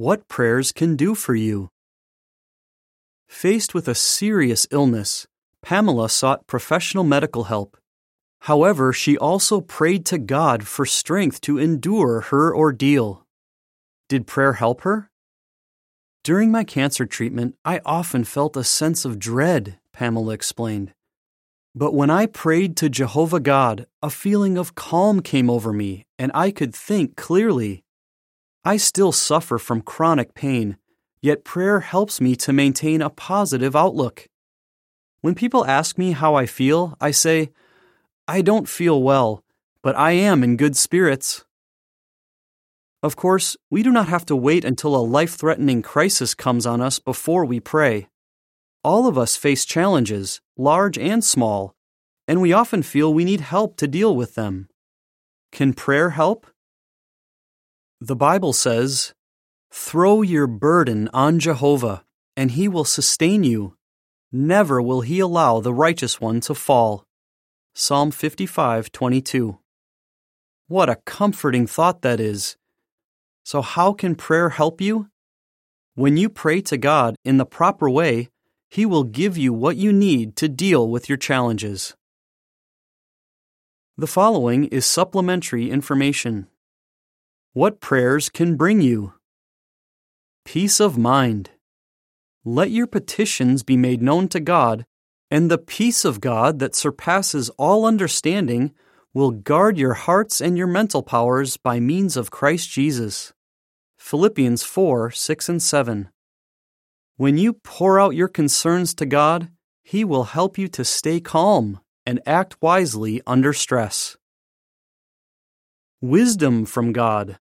What prayers can do for you. Faced with a serious illness, Pamela sought professional medical help. However, she also prayed to God for strength to endure her ordeal. Did prayer help her? During my cancer treatment, I often felt a sense of dread, Pamela explained. But when I prayed to Jehovah God, a feeling of calm came over me and I could think clearly. I still suffer from chronic pain, yet prayer helps me to maintain a positive outlook. When people ask me how I feel, I say, I don't feel well, but I am in good spirits. Of course, we do not have to wait until a life threatening crisis comes on us before we pray. All of us face challenges, large and small, and we often feel we need help to deal with them. Can prayer help? The Bible says, Throw your burden on Jehovah, and he will sustain you. Never will he allow the righteous one to fall. Psalm 55:22. What a comforting thought that is. So how can prayer help you? When you pray to God in the proper way, he will give you what you need to deal with your challenges. The following is supplementary information. What prayers can bring you? Peace of mind. Let your petitions be made known to God, and the peace of God that surpasses all understanding will guard your hearts and your mental powers by means of Christ Jesus. Philippians 4 6 and 7. When you pour out your concerns to God, He will help you to stay calm and act wisely under stress. Wisdom from God.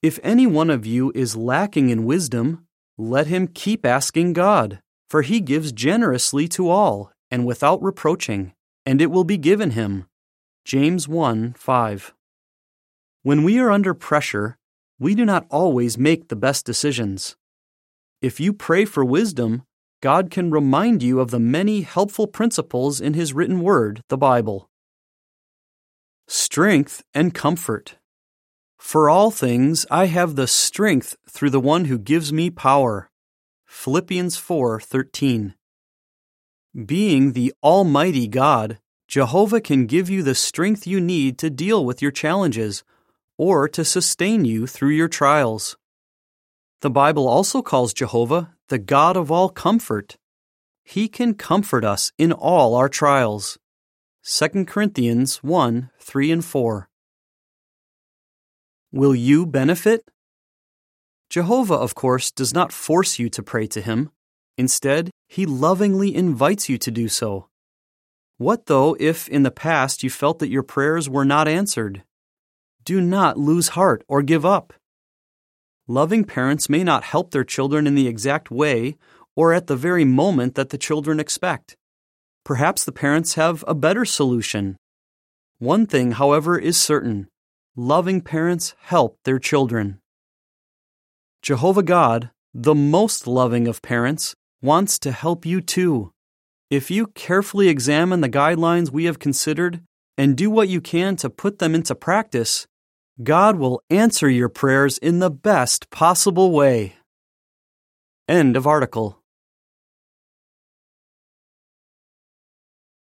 If any one of you is lacking in wisdom, let him keep asking God, for he gives generously to all and without reproaching, and it will be given him. James 1 5. When we are under pressure, we do not always make the best decisions. If you pray for wisdom, God can remind you of the many helpful principles in His written word, the Bible. Strength and comfort. For all things I have the strength through the one who gives me power. Philippians 4:13. Being the almighty God, Jehovah can give you the strength you need to deal with your challenges or to sustain you through your trials. The Bible also calls Jehovah the God of all comfort. He can comfort us in all our trials. 2 Corinthians 1 3 and 4. Will you benefit? Jehovah, of course, does not force you to pray to Him. Instead, He lovingly invites you to do so. What though if in the past you felt that your prayers were not answered? Do not lose heart or give up. Loving parents may not help their children in the exact way or at the very moment that the children expect. Perhaps the parents have a better solution. One thing, however, is certain loving parents help their children. Jehovah God, the most loving of parents, wants to help you too. If you carefully examine the guidelines we have considered and do what you can to put them into practice, God will answer your prayers in the best possible way. End of article.